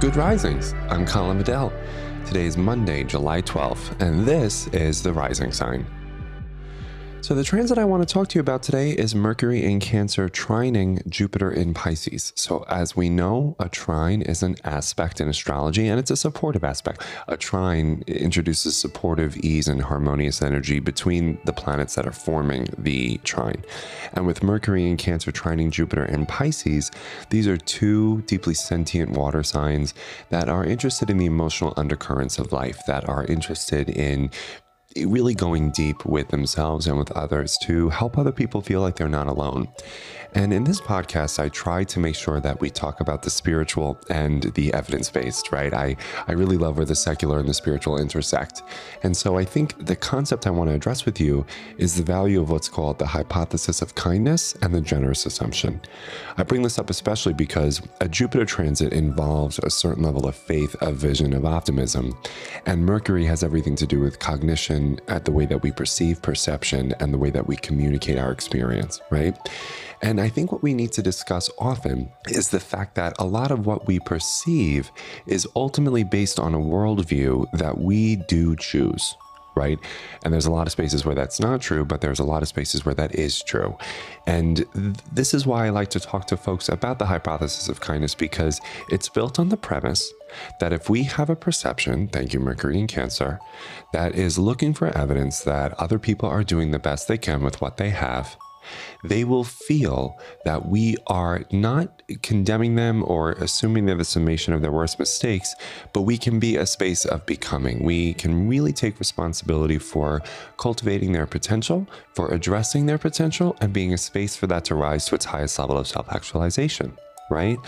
Good Risings. I'm Colin Bedell. Today is Monday, July 12th, and this is the Rising Sign. So, the transit I want to talk to you about today is Mercury in Cancer trining Jupiter in Pisces. So, as we know, a trine is an aspect in astrology and it's a supportive aspect. A trine introduces supportive ease and harmonious energy between the planets that are forming the trine. And with Mercury in Cancer trining Jupiter in Pisces, these are two deeply sentient water signs that are interested in the emotional undercurrents of life, that are interested in really going deep with themselves and with others to help other people feel like they're not alone. And in this podcast, I try to make sure that we talk about the spiritual and the evidence based, right? I, I really love where the secular and the spiritual intersect. And so I think the concept I want to address with you is the value of what's called the hypothesis of kindness and the generous assumption. I bring this up especially because a Jupiter transit involves a certain level of faith, of vision, of optimism. And Mercury has everything to do with cognition at the way that we perceive perception and the way that we communicate our experience, right? And I think what we need to discuss often is the fact that a lot of what we perceive is ultimately based on a worldview that we do choose. Right. And there's a lot of spaces where that's not true, but there's a lot of spaces where that is true. And th- this is why I like to talk to folks about the hypothesis of kindness because it's built on the premise that if we have a perception, thank you, Mercury and Cancer, that is looking for evidence that other people are doing the best they can with what they have, they will feel that we are not condemning them or assuming they're the summation of their worst mistakes, but we can be a space of becoming. We can really take responsibility for cultivating their potential, for addressing their potential, and being a space for that to rise to its highest level of self actualization right?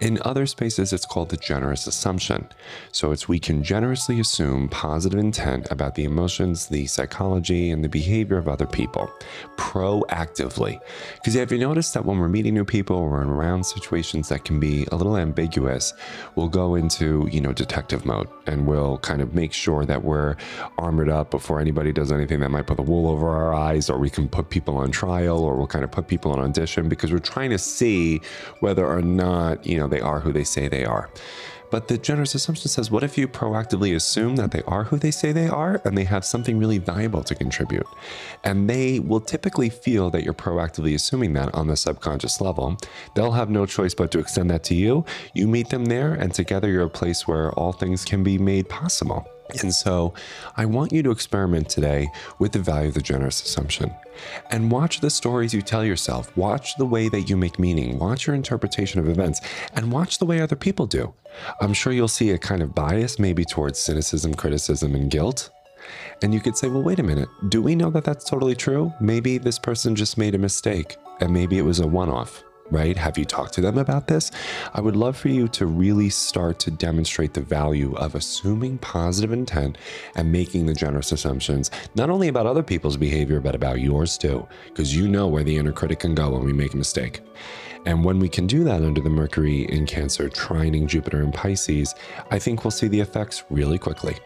In other spaces, it's called the generous assumption. So it's we can generously assume positive intent about the emotions, the psychology, and the behavior of other people proactively. Because have you noticed that when we're meeting new people or in around situations that can be a little ambiguous, we'll go into, you know, detective mode and we'll kind of make sure that we're armored up before anybody does anything that might put the wool over our eyes, or we can put people on trial, or we'll kind of put people on audition because we're trying to see whether or not, you know, they are who they say they are. But the generous assumption says, what if you proactively assume that they are who they say they are and they have something really valuable to contribute? And they will typically feel that you're proactively assuming that on the subconscious level. They'll have no choice but to extend that to you. You meet them there, and together you're a place where all things can be made possible. And so I want you to experiment today with the value of the generous assumption and watch the stories you tell yourself. Watch the way that you make meaning. Watch your interpretation of events and watch the way other people do. I'm sure you'll see a kind of bias maybe towards cynicism, criticism, and guilt. And you could say, well, wait a minute. Do we know that that's totally true? Maybe this person just made a mistake and maybe it was a one off right? Have you talked to them about this? I would love for you to really start to demonstrate the value of assuming positive intent and making the generous assumptions, not only about other people's behavior, but about yours too, because you know where the inner critic can go when we make a mistake. And when we can do that under the Mercury in Cancer, trining Jupiter in Pisces, I think we'll see the effects really quickly.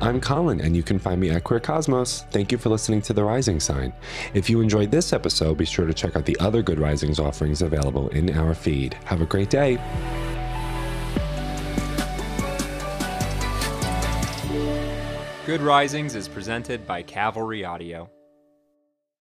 I'm Colin, and you can find me at Queer Cosmos. Thank you for listening to The Rising Sign. If you enjoyed this episode, be sure to check out the other Good Risings offerings available in our feed. Have a great day. Good Risings is presented by Cavalry Audio.